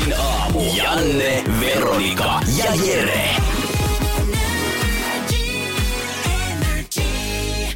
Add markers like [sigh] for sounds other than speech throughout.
Energin aamu. Janne, Veronika ja Jere.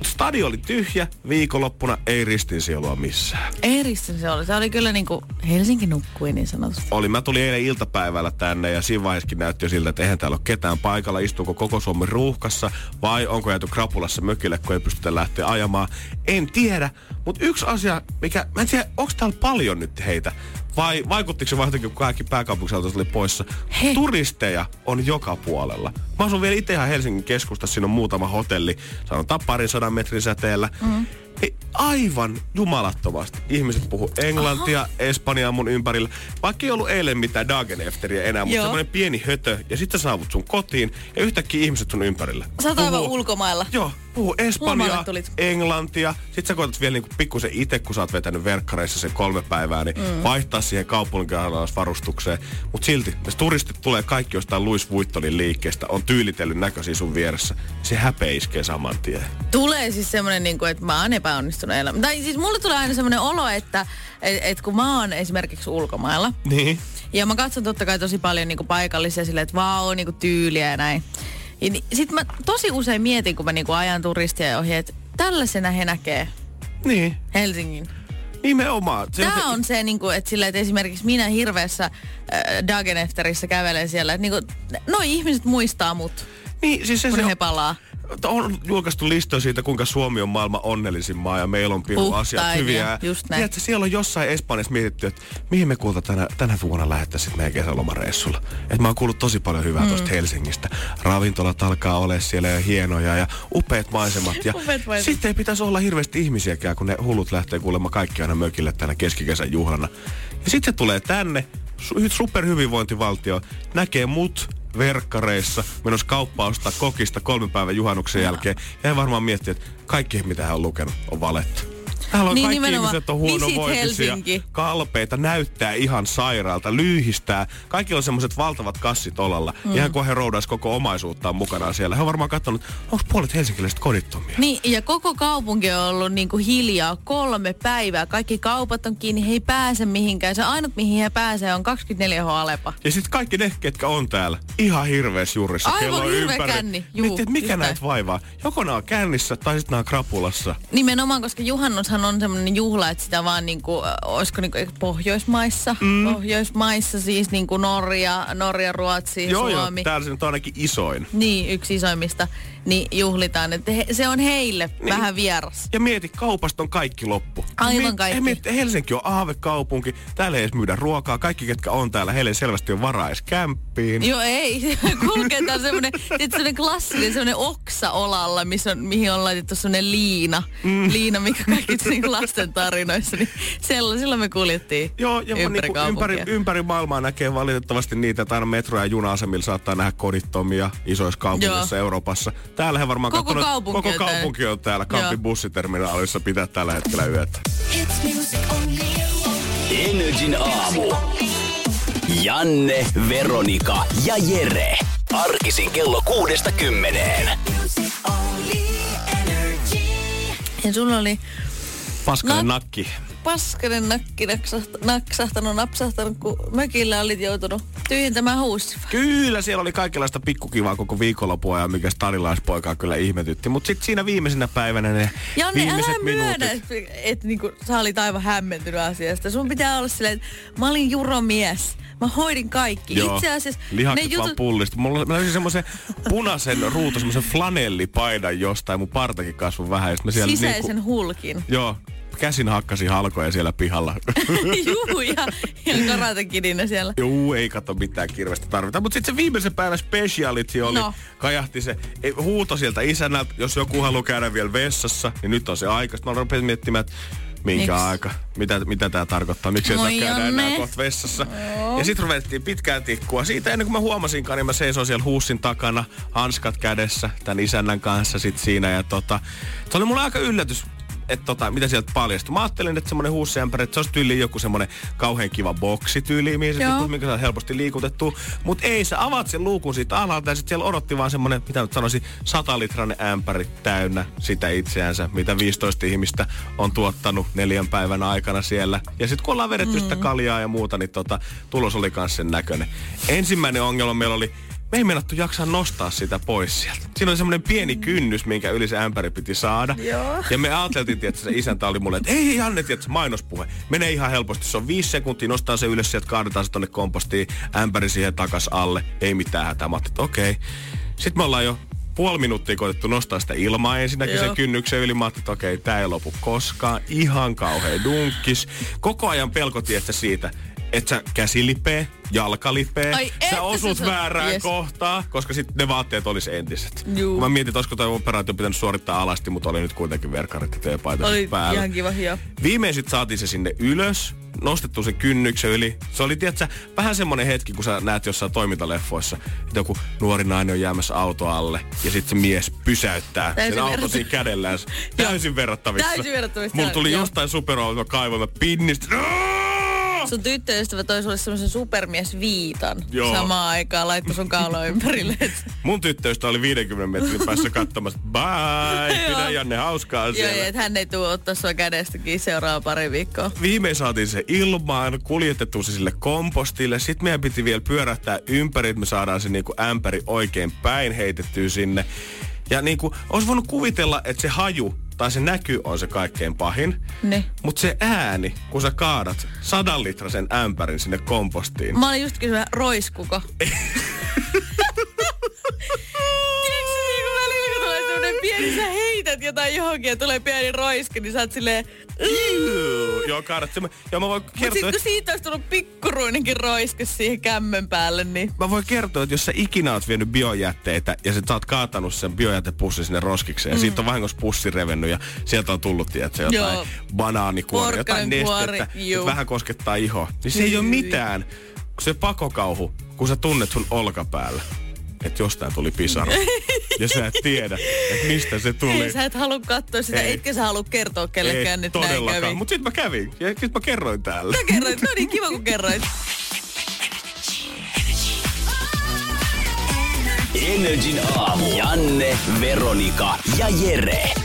Stadion oli tyhjä, viikonloppuna ei ristinsielua missään. Eristä se oli. Se oli kyllä niin kuin Helsinki nukkui niin sanotusti. Oli, mä tulin eilen iltapäivällä tänne ja siinä vaiheessakin näytti jo siltä, että eihän täällä ole ketään paikalla. Istuuko koko Suomen ruuhkassa vai onko jääty krapulassa mökille, kun ei pystytä lähteä ajamaan. En tiedä, mutta yksi asia, mikä, mä en tiedä, onko täällä paljon nyt heitä vai vaikuttiko se jotenkin, kun kaikki pääkaupunkiseudut oli poissa? He. Turisteja on joka puolella. Mä asun vielä itse ihan Helsingin keskustassa, siinä on muutama hotelli, sanotaan parin sadan metrin säteellä. Mm. Ei, aivan jumalattomasti. Ihmiset puhuu englantia, Aha. espanjaa mun ympärillä. Vaikka ei ollut eilen mitään Dagenefteriä enää, mutta semmoinen pieni hötö. Ja sitten saavut sun kotiin ja yhtäkkiä ihmiset sun ympärillä. Sä oot aivan ulkomailla. Joo, puhu espanjaa, englantia. Sitten sä koetat vielä niinku pikkusen itse, kun sä oot vetänyt verkkareissa sen kolme päivää, niin mm. vaihtaa siihen kaupunkialaisvarustukseen. Mutta silti, jos turistit tulee kaikki jostain Louis Vuittonin liikkeestä, on tyylitellyn näköisiä sun vieressä, se häpeä iskee saman tien. Tulee siis semmoinen, niin kuin, että mä oon epäonnistunut elämä. Tai siis mulle tulee aina semmoinen olo, että et, et kun mä oon esimerkiksi ulkomailla, Niin. ja mä katson totta kai tosi paljon niin kuin paikallisia silleen, että vau, niin kuin tyyliä ja näin. Ja ni, sit mä tosi usein mietin, kun mä niin kuin ajan turistia ohi, että tällaisena he näkee Niin. Helsingin. Nimenomaan. Se Tämä on se, niin kuin, että, sillä, että esimerkiksi minä hirveässä äh, Dagenefterissä kävelen siellä, että niin kuin, noi ihmiset muistaa mut, Niin, siis se, kun se he on, palaa. On julkaistu listoja siitä, kuinka Suomi on maailman onnellisin maa ja meillä on piru asiat hyviä. just näin. Tiedätkö, siellä on jossain Espanjassa mietitty, että mihin me kuulta tänä, tänä vuonna lähettäisiin meidän kesälomareissulla. Et mä oon kuullut tosi paljon hyvää mm. tuosta Helsingistä. Ravintolat alkaa olla siellä ja hienoja ja upeat maisemat. Ja [laughs] Upeat maisemat. sitten ei pitäisi olla hirveästi ihmisiäkään, kun ne hullut lähtee kuulemma kaikki aina mökille tänä keskikesän juhlana. Ja sitten se tulee tänne, su- superhyvinvointivaltio, näkee mut verkkareissa, menossa kauppaa ostaa kokista kolmen päivän juhannuksen jälkeen. Ja varmaan miettii, että kaikki mitä hän on lukenut on valetta. Täällä on Niin, kaikki nimenomaan. ihmiset on Visit huonovointisia, Helsinki. kalpeita, näyttää ihan sairaalta, lyhistää. Kaikilla on semmoiset valtavat kassit olalla. Mm. Ihan kuin he roudaisi koko omaisuuttaan mukanaan siellä. He on varmaan katsonut, onko puolet helsinkiläiset kodittomia? Niin, ja koko kaupunki on ollut niin kuin hiljaa kolme päivää. Kaikki kaupat on kiinni, he ei pääse mihinkään. Se ainut, mihin he pääsee, on 24H Alepa. Ja sitten kaikki ne, ketkä on täällä, ihan hirveässä jurissa. Aivan hirveä ympäri. känni, juu, Miettii, mikä näitä vaivaa. Joko nämä on kännissä tai sitten nämä on krapulassa. Nimenomaan, koska juhannushan on semmoinen juhla, että sitä vaan niinku, äh, olisiko niinku Pohjoismaissa, mm. Pohjoismaissa siis niinku Norja, Norja, Ruotsi, Joo, joo, Suomi. täällä se nyt on ainakin isoin. Niin, yksi isoimmista, niin juhlitaan. Että he, se on heille niin. vähän vieras. Ja mieti, kaupasta on kaikki loppu. Aivan Miet- kaikki. Mieti, Helsinki on aavekaupunki, täällä ei edes myydä ruokaa. Kaikki, ketkä on täällä, heille ei selvästi on varaa edes kämppiin. Joo, ei. [laughs] Kulkee täällä semmoinen, semmoinen klassinen semmoinen oksa olalla, missä on, mihin on laitettu semmoinen liina. Mm. Liina, mikä kaikki niin lasten tarinoissa. Niin siellä, silloin me kuljettiin Joo, ja ympäri niinku ympäri, kaupunkia. ympäri maailmaa näkee valitettavasti niitä, että aina metro- ja juna-asemilla saattaa nähdä kodittomia isoissa kaupungeissa Joo. Euroopassa. Täällä he varmaan Koko katsonut, kaupunki koko on täällä. kaupunki on täällä Kampin bussiterminaalissa pitää tällä hetkellä yötä. Energin aamu. Janne, Veronika ja Jere. Arkisin kello kuudesta kymmeneen. Ja sulla oli Paskainen Nak- nakki. Paskanen nakki naksahta- naksahtanut, napsahtanut, kun mökillä olit joutunut tyhjentämään huussi. Kyllä, siellä oli kaikenlaista pikkukivaa koko viikonlopun ajan, mikä stadilaispoikaa kyllä ihmetytti. Mutta sitten siinä viimeisenä päivänä ne Janne, viimeiset älä myönnä, minuutit. että et, niinku, sä olit aivan hämmentynyt asiasta. Sun pitää olla silleen, että mä olin juromies. Mä hoidin kaikki. Joo. Itse asiassa Lihakset vaan pullista. Mulla, mä löysin semmoisen punaisen ruutu, semmoisen flanellipaidan jostain. Mun partakin kasvoi vähän. Ja mä siellä sisäisen niinku- hulkin. Joo, käsin hakkasin halkoja siellä pihalla. [laughs] Juu, ja, ja karatekidinä siellä. Juu, ei kato mitään kirvestä tarvita. Mutta sitten se viimeisen päivän speciality oli, No. kajahti se ei, huuto sieltä isännältä, jos joku haluaa käydä vielä vessassa, niin nyt on se aika. Sitten mä rupesin miettimään, että Minkä Miks? aika? Mitä, mitä tää tarkoittaa? Miksi ei saa käydä enää kohta vessassa? Ja sitten ruvettiin pitkään tikkua. Siitä ennen kuin mä huomasinkaan, niin mä seisoin siellä huussin takana, hanskat kädessä, tämän isännän kanssa sit siinä. Ja tota, se oli mulle aika yllätys, että tota, mitä sieltä paljastui. Mä ajattelin, että semmonen huussiämpäri, että se olisi tyyliin joku semmonen kauhean kiva boksi tyyli, mihin se mikä saa helposti liikutettu. Mutta ei, sä avaat sen luukun siitä alhaalta ja sitten siellä odotti vaan semmonen, mitä nyt sanoisin, 100 litranen ämpäri täynnä sitä itseänsä, mitä 15 ihmistä on tuottanut neljän päivän aikana siellä. Ja sitten kun ollaan vedetty mm. sitä kaljaa ja muuta, niin tota, tulos oli myös sen näköinen. Ensimmäinen ongelma meillä oli, me ei meinattu jaksaa nostaa sitä pois sieltä. Siinä oli semmoinen pieni kynnys, minkä yli se ämpäri piti saada. Joo. Ja me ajateltiin, että se isäntä oli mulle, että ei Janne, tiedätkö, mainospuhe. Menee ihan helposti. Se on viisi sekuntia, nostaa se ylös, sieltä kaadetaan se tonne kompostiin, ämpäri siihen takas alle. Ei mitään hätää. Mä että okei. Sitten me ollaan jo puoli minuuttia koitettu nostaa sitä ilmaa ensinnäkin Joo. sen kynnyksen yli. Mä ajattelin, että okei, tää ei lopu koskaan. Ihan kauhea dunkkis. Koko ajan pelko tietysti siitä, että sä käsi lipee, jalka lipee, Ai sä se osut sa- väärään Yes. kohtaan, koska sitten ne vaatteet olisi entiset. Juu. Mä mietin, että olisiko toi operaatio pitänyt suorittaa alasti, mutta oli nyt kuitenkin verkkarit ja työpaita Oli päällä. ihan kiva. Viimein sit saatiin se sinne ylös, nostettu sen kynnyksen yli. Se oli, tiedätkö, vähän semmonen hetki, kun sä näet jossain toimintaleffoissa, että joku nuori nainen on jäämässä auto alle ja sitten se mies pysäyttää Täysin sen auton siinä kädellään. Täysin verrattavissa. Täysin verrattavissa Mulla tuli jostain superauto, mä kaivoin, mä pinnistin. Sun tyttöystävä toi sulle semmoisen supermies viitan. Joo. Samaan aikaan laittoi sun kaulo ympärille. Mun tyttöystä oli 50 metrin päässä katsomassa, bye, [laughs] pidä Joo. Janne hauskaa Joo, siellä. ja et hän ei tuu ottaa sua kädestäkin seuraava pari viikkoa. Viimein saatiin se ilmaan, kuljetettu se sille kompostille. Sitten meidän piti vielä pyörähtää ympäri, että me saadaan se niinku ämpäri oikein päin heitettyä sinne. Ja niinku, olisi voinut kuvitella, että se haju tai se näky on se kaikkein pahin. Niin. Mutta se ääni, kun sä kaadat sadan litrasen ämpärin sinne kompostiin. Mä olin just kysyä, roiskuko? [laughs] Tiedätkö välillä, kun tulee semmonen pieni, heität jotain johonkin ja tulee pieni roiske, niin sä oot silleen... Juu, Joo, se. Ja mä voin Mut kertoa, sit kun siitä olisi tullut pikkuruinenkin roiske siihen kämmen päälle, niin... Mä voin kertoa, että jos sä ikinä oot vienyt biojätteitä ja sit sä oot kaatanut sen biojätepussin sinne roskikseen ja siitä on vahingossa pussi revennyt ja sieltä on tullut, tiedätkö, jotain Mm. Joo. banaanikuori, jotain nestettä, että vähän koskettaa ihoa. Niin se ei ole mitään, kun se pakokauhu, kun sä tunnet sun olkapäällä, että jostain tuli pisara. [laughs] ja sä et tiedä, että mistä se tuli. Ei, sä et halua katsoa sitä, Ei. etkä sä halua kertoa kellekään, ei että näin kävi. Mutta sit mä kävin ja sit mä kerroin täällä. Sä kerroit, no niin, kiva kun kerroit. Energin aamu. Janne, Veronika ja Jere.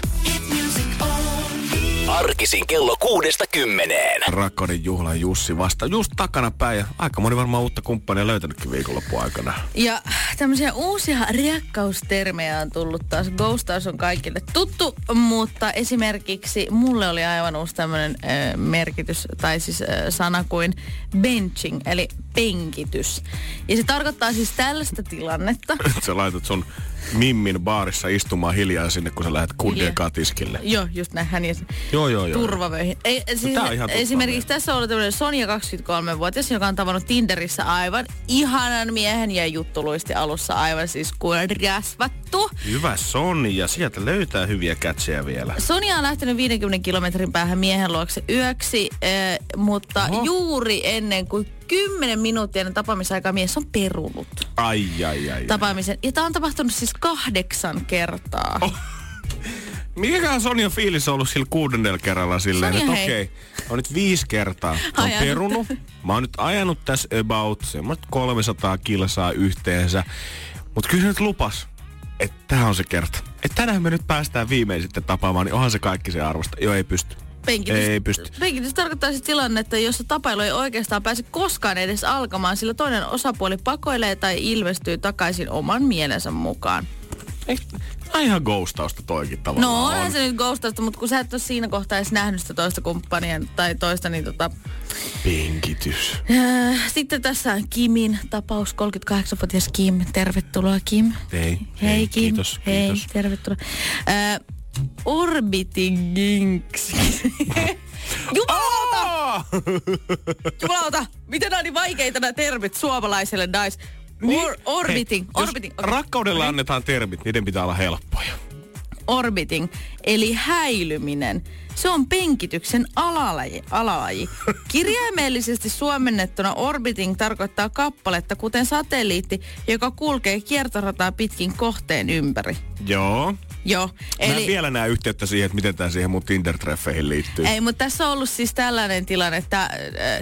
Arkisin kello kuudesta kymmeneen. Rakkauden juhla Jussi vasta just takana päin ja aika moni varmaan uutta kumppania löytänytkin viikonloppuaikana. aikana. Ja tämmöisiä uusia riakkaustermejä on tullut taas. Ghostaus on kaikille tuttu, mutta esimerkiksi mulle oli aivan uusi tämmöinen äh, merkitys, tai siis äh, sana kuin benching, eli penkitys. Ja se tarkoittaa siis tällaista tilannetta. [laughs] sä laitat sun Mimmin baarissa istumaan hiljaa sinne, kun sä lähdet kuddien Hiljaa. katiskille. Joo, just näin hän ja Joo, joo, joo. turvavöihin. Ei, siis, tää on ihan tuttua esimerkiksi tässä on ollut tämmöinen Sonja 23-vuotias, joka on tavannut Tinderissä aivan ihanan miehen ja juttuluisti alussa aivan siis kuin rasvattu. Hyvä Sonja, sieltä löytää hyviä kätsejä vielä. Sonja on lähtenyt 50 kilometrin päähän miehen luokse yöksi, äh, mutta. Oho. juuri ennen kuin 10 minuuttia ennen tapaamisaikaa mies on perunut Ai, ai, ai. tapaamisen. Ja tämä on tapahtunut siis kahdeksan kertaa. Oh. [laughs] Mikäkään Sonja fiilis on ollut sillä kuudennella kerralla silleen, Sonja, että okei, on nyt viisi kertaa. Mä oon perunut. Mä oon nyt ajanut tässä about semmoista 300 kilsaa yhteensä. Mutta kyllä se nyt lupas, että tää on se kerta. Että tänään me nyt päästään viimein sitten tapaamaan, niin onhan se kaikki se arvosta. Joo, ei pysty. Penkitys, Ei pysty. Penkitys tarkoittaa siis tilannetta, jossa tapailu ei oikeastaan pääse koskaan edes alkamaan, sillä toinen osapuoli pakoilee tai ilmestyy takaisin oman mielensä mukaan. Eikö, tää on ihan ghostausta toikin tavallaan No on. onhan se nyt ghostausta, mutta kun sä et ole siinä kohtaa edes nähnyt sitä toista kumppania tai toista, niin tota... Penkitys. Äh, Sitten tässä on Kimin tapaus, 38-vuotias Kim. Tervetuloa Kim. Hei, Hei, hei, Kim. kiitos, Hei, kiitos. tervetuloa. Äh, Orbiting Ginks. [laughs] Jumalauta! Ah! Jumalauta! Miten on niin vaikeita nämä termit suomalaiselle nais? Or, orbiting. Hei, orbiting. Okei. rakkaudella Okei. annetaan termit, niiden pitää olla helppoja. orbiting, eli häilyminen. Se on penkityksen alalaji. alalaji. [laughs] Kirjaimellisesti suomennettuna orbiting tarkoittaa kappaletta, kuten satelliitti, joka kulkee kiertorataa pitkin kohteen ympäri. Joo. Joo. Mä en Eli, vielä näe yhteyttä siihen, että miten tämä siihen mun Tinder-treffeihin liittyy. ei, mutta tässä on ollut siis tällainen tilanne, että äh,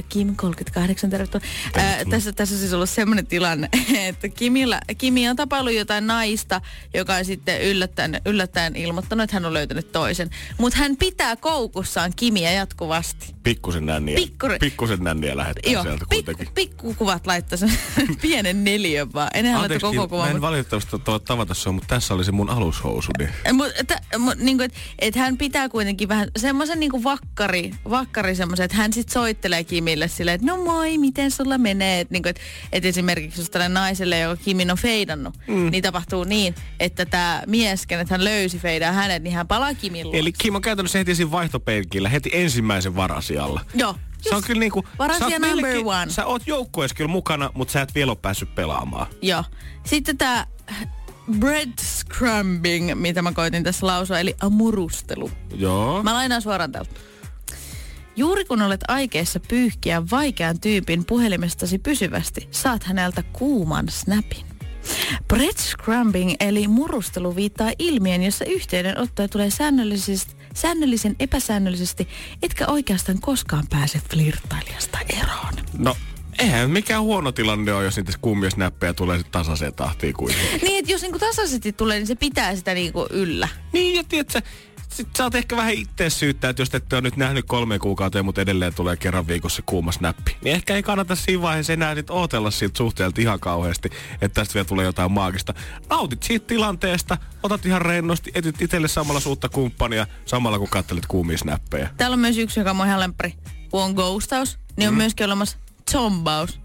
Kim 38, tervetuloa. Äh, tässä, tässä on siis ollut semmoinen tilanne, [laughs] että Kimillä, Kimi on tapaillut jotain naista, joka on sitten yllättäen, yllättäen ilmoittanut, että hän on löytänyt toisen. Mutta hän pitää koukussaan Kimiä jatkuvasti. Pikkusen nänniä. Pikkuri- Pikkusen nänniä lähettää Joo, sieltä pikku, kuitenkin. pikkukuvat laittaa sen [laughs] pienen neliön vaan. Enhän Anteeksi, koko mä en kuvan. valitettavasti tavata sua, mutta tässä oli se mun alushousu. Mutta mut, niinku, et, et hän pitää kuitenkin vähän semmoisen niinku vakkari, vakkari semmoisen, että hän sit soittelee Kimille silleen, että no moi, miten sulla menee. Että niinku, et, et esimerkiksi jos tälle naiselle, joka Kimin on feidannut, mm. niin tapahtuu niin, että tämä mies, kenet hän löysi feidaa hänet, niin hän palaa Kimin luo. Eli Kim on käytännössä heti siinä vaihtopenkillä, heti ensimmäisen varasijalla. Joo. Se on kyllä niinku... Varasia sä oot number melkein- one. Sä oot joukkueessa kyllä mukana, mutta sä et vielä ole päässyt pelaamaan. Joo. Sitten tämä bread scrumbing, mitä mä koitin tässä lausua, eli amurustelu. Joo. Mä lainaan suoraan täältä. Juuri kun olet aikeissa pyyhkiä vaikean tyypin puhelimestasi pysyvästi, saat häneltä kuuman snapin. Bread scrumbing eli murustelu viittaa ilmiön, jossa yhteydenottoja tulee säännöllisesti, säännöllisen epäsäännöllisesti, etkä oikeastaan koskaan pääse flirtailijasta eroon. No, eihän mikään huono tilanne ole, jos niitä kummia snappeja tulee sit tasaiseen tahtiin kuitenkin. [laughs] Niin, että jos niinku tasaisesti tulee, niin se pitää sitä niinku yllä. niin, ja tiedätkö, sit sä oot ehkä vähän itse syyttää, että jos te ette ole nyt nähnyt kolme kuukautta, mutta edelleen tulee kerran viikossa kuuma snappi. Niin ehkä ei kannata siinä vaiheessa enää sit ootella siltä suhteelta ihan kauheasti, että tästä vielä tulee jotain maagista. Nautit siitä tilanteesta, otat ihan rennosti, etit itselle samalla suutta kumppania, samalla kun kattelet kuumia snappeja. Täällä on myös yksi, joka on mun ihan lemppari. Kun on ghostaus, niin on Mm. myöskin olemassa zombaus.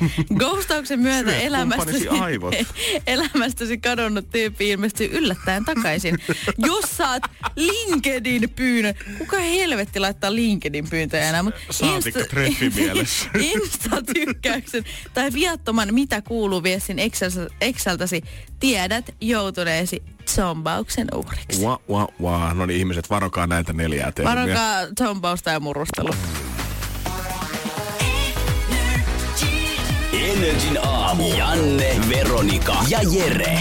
[laughs] Ghostauksen myötä elämästäsi, aivot. [laughs] elämästäsi kadonnut tyyppi ilmestyy yllättäen takaisin. Jos saat LinkedIn pyynnön, kuka helvetti laittaa LinkedIn pyyntöjä enää? Mut Saatikko treffi mielessä? [laughs] Insta-tykkäyksen tai viattoman mitä kuuluu viestin Exceltäsi tiedät joutuneesi zombauksen uhriksi. Wa, wa, wa. No niin ihmiset, varokaa näitä neljää termiä. Varokaa zombausta ja murustelu. Energin aamu. Janne, Veronika ja Jere.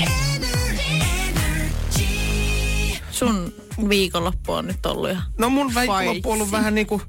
Sun viikonloppu on nyt ollut ihan... No mun viikonloppu on ollut vähän niinku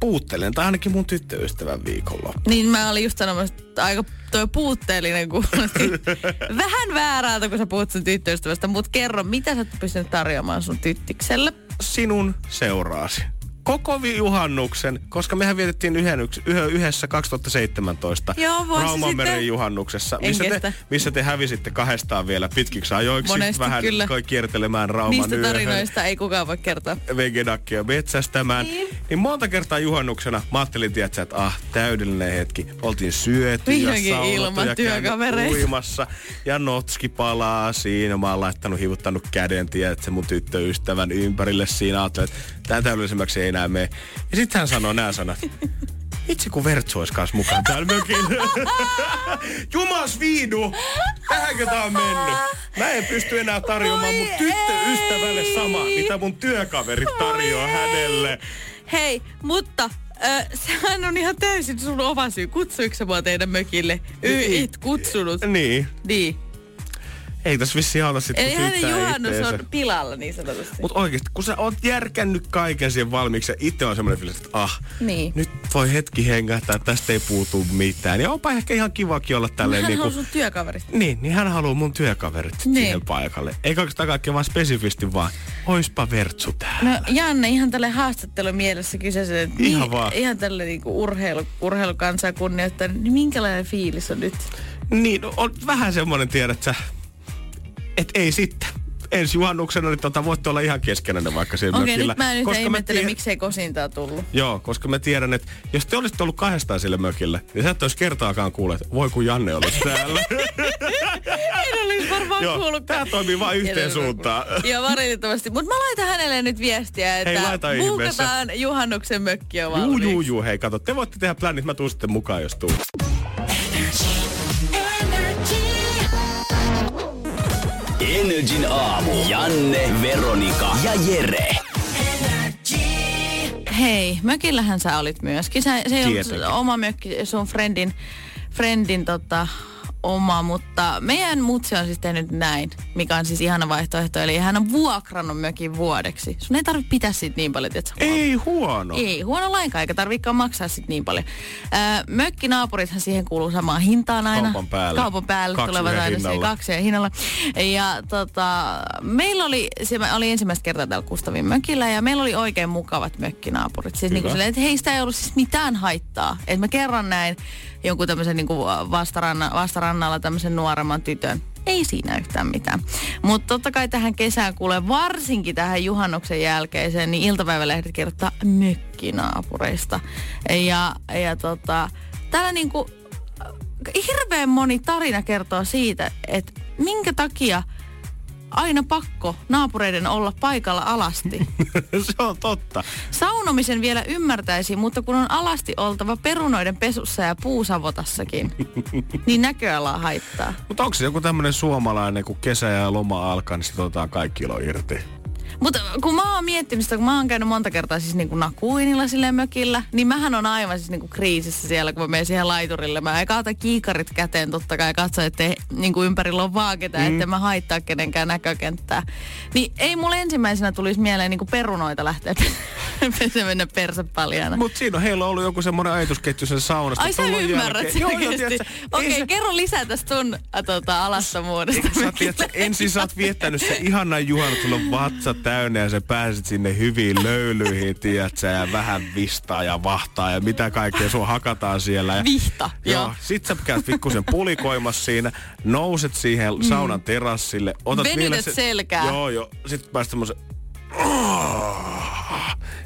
puutteellinen, tai ainakin mun tyttöystävän viikonloppu. Niin mä olin just sanomassa, että aika toi puutteellinen kuulosti. [laughs] Vähän väärältä, kun sä puhut sun tyttöystävästä, mutta kerro, mitä sä oot pystynyt tarjoamaan sun tyttikselle? Sinun seuraasi. Koko juhannuksen, koska mehän vietettiin yhden, yks- yhä- yhdessä 2017 Joo, Raumanmeren juhannuksessa, missä te, missä te hävisitte kahdestaan vielä pitkiksi ajoiksi Monesti vähän kyllä. koi- kiertelemään Rauman Niistä yöhön. tarinoista ei kukaan voi kertoa. vegenakkia metsästämään. Niin. niin monta kertaa juhannuksena mä ajattelin, tiedätkö, että ah, täydellinen hetki. Oltiin syöty Vihdoinkin ja ilman ja uimassa. Ja notski palaa siinä. Mä oon laittanut, hivuttanut käden, tiedätkö, mun tyttöystävän ympärille siinä. Ajattelin, että tän täydellisemmäksi ei enää mene. Ja sitten hän sanoo nämä sanat. Itse kun Vertsu olisi kanssa mukaan täällä mökillä. Jumas viidu! Tähänkö tää on mennyt? Mä en pysty enää tarjoamaan mun tyttöystävälle samaa, mitä mun työkaverit tarjoaa hänelle. Hei, mutta äh, sehän on ihan täysin sun oma syy. Kutsuiko sä mua teidän mökille? Y- Niin. et kutsunut. Niin. Niin. Ei tässä vissi auta sit, Eli kun hänen juhannus itteensä. on pilalla niin sanotusti. Mut oikeesti, kun sä oot järkännyt kaiken siihen valmiiksi ja itse on semmoinen fiilis, että ah, Niin. nyt voi hetki hengähtää, tästä ei puutu mitään. Ja onpa ehkä ihan kivakin olla tälleen Hän niinku... on sun työkaverit. Niin, niin hän haluaa mun työkaverit Niin. siihen paikalle. Ei oikeastaan kaikkea vaan spesifisti vaan, oispa Vertsu täällä. No Janne, ihan tälle haastattelun mielessä kyseisen, että Ihan niin, vaan. ihan tälle niinku urheilu, urheilukansaa kunnioittain, niin minkälainen fiilis on nyt? Niin, no, on vähän semmoinen tiedät sä, että ei sitten. Ensi juhannuksena niin tota, voitte olla ihan keskenänne vaikka siellä Okei, mökillä. nyt mä nyt koska ihmettelen, miksei kosintaa tullut. Joo, koska mä tiedän, että jos te olisitte ollut kahdestaan sille mökille, niin sä et olisi kertaakaan kuullut, että voi kun Janne olisi täällä. [laughs] En olisi varmaan Joo, kuullut. tää toimii vain yhteen suuntaan. Joo, valitettavasti. Mutta mä laitan hänelle nyt viestiä, että Hei, laita buukataan juhannuksen mökki jo Juu, valmiiksi. juu, juu, hei kato, te voitte tehdä plänit, mä tuun sitten mukaan, jos tuu. Energin aamu. Janne, Veronika ja Jere. Hei, mökillähän sä olit myöskin. Sä, se ei ollut Tietenkin. oma mökki, sun friendin, friendin tota, oma, mutta meidän mutsi on siis tehnyt näin, mikä on siis ihana vaihtoehto. Eli hän on vuokrannut mökin vuodeksi. Sun ei tarvitse pitää siitä niin paljon, että Ei huono. Ei, huono lainkaan, eikä tarvikaan maksaa sit niin paljon. Ää, mökkinaapurithan siihen kuuluu samaan hintaan aina. Kaupan päälle. Kaupan päälle Kaksi tulevat aina siihen kaksi hinnalla. Ja tota, meillä oli, se oli ensimmäistä kertaa täällä Kustavin mökillä ja meillä oli oikein mukavat mökkinaapurit. Siis niinku Hyvä. silleen, että heistä ei ollut siis mitään haittaa. Että mä kerran näin jonkun tämmöisen niinku vastaranna, vastarannalla tämmöisen nuoremman tytön. Ei siinä yhtään mitään. Mutta totta kai tähän kesään kuulee, varsinkin tähän juhannuksen jälkeiseen, niin iltapäivälehdet kirjoittaa mökkinaapureista. Ja, ja tota, täällä niinku hirveän moni tarina kertoo siitä, että minkä takia aina pakko naapureiden olla paikalla alasti. [laughs] se on totta. Saunomisen vielä ymmärtäisi, mutta kun on alasti oltava perunoiden pesussa ja puusavotassakin, [laughs] niin näköala haittaa. Mutta onko se joku tämmöinen suomalainen, kun kesä ja loma alkaa, niin sitten otetaan kaikki ilo irti? Mutta kun mä oon miettinyt sitä, kun mä oon käynyt monta kertaa siis niin kuin nakuinilla silleen mökillä, niin mähän on aivan siis niin kuin kriisissä siellä, kun mä menen siihen laiturille. Mä en kaata kiikarit käteen totta kai ja katso, että niin kuin ympärillä on vaan ketään, mm. että mä haittaa kenenkään näkökenttää. Niin ei mulle ensimmäisenä tulisi mieleen niin kuin perunoita lähteä [laughs] se mennä perse paljana. Mutta siinä on heillä ollut joku semmoinen ajatusketju sen saunasta. Ai sä ymmärrät sen Okei, se- kerro lisää tästä sun tota, alastomuudesta. Sä, ensin sä oot viettänyt se ihanan juhannus, sulla on vatsa täynnä ja sä pääset sinne hyviin löylyihin, tiedätkö, ja vähän vistaa ja vahtaa ja mitä kaikkea sua hakataan siellä. Ja, Vihta, joo. joo. Sit sä käyt pikkusen pulikoimassa siinä, nouset siihen saunan terassille. Otat Venytät se, selkää. Joo, joo. Sitten pääset semmoisen...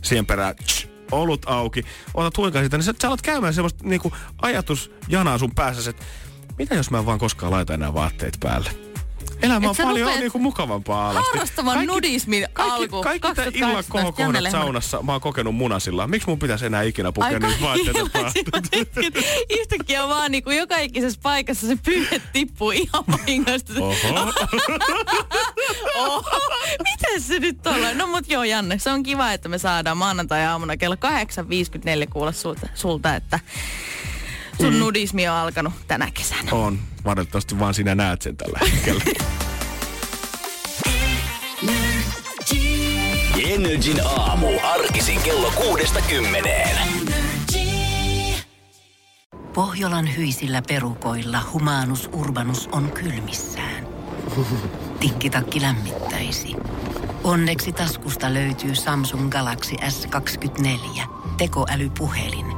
Siihen perään tsch, olut auki. Otat huikan siitä, niin sä, sä alat käymään semmoista niinku ajatusjanaa sun päässä, että mitä jos mä en vaan koskaan laita enää vaatteet päälle? Elämä on paljon rupeat niinku mukavampaa alasti. harrastamaan nudismin kaikki, alku. Kaikki tämän illan 2018 kohokohdat saunassa mä oon kokenut munasilla. Miksi mun pitäisi enää ikinä pukea niitä vaatteita. [laughs] Yhtäkkiä vaan niin kuin joka ikisessä paikassa se pyyhe tippuu ihan vahingosta. Oho. [laughs] Oho, miten se nyt on? No mut joo Janne, se on kiva, että me saadaan maanantai-aamuna kello 8.54 kuulla sulta, sulta että sun mm. nudismi on alkanut tänä kesänä. On. Valitettavasti vaan sinä näet sen tällä hetkellä. [laughs] Energin aamu. Arkisin kello kuudesta kymmeneen. Pohjolan hyisillä perukoilla humanus urbanus on kylmissään. Tikkitakki lämmittäisi. Onneksi taskusta löytyy Samsung Galaxy S24 tekoälypuhelin.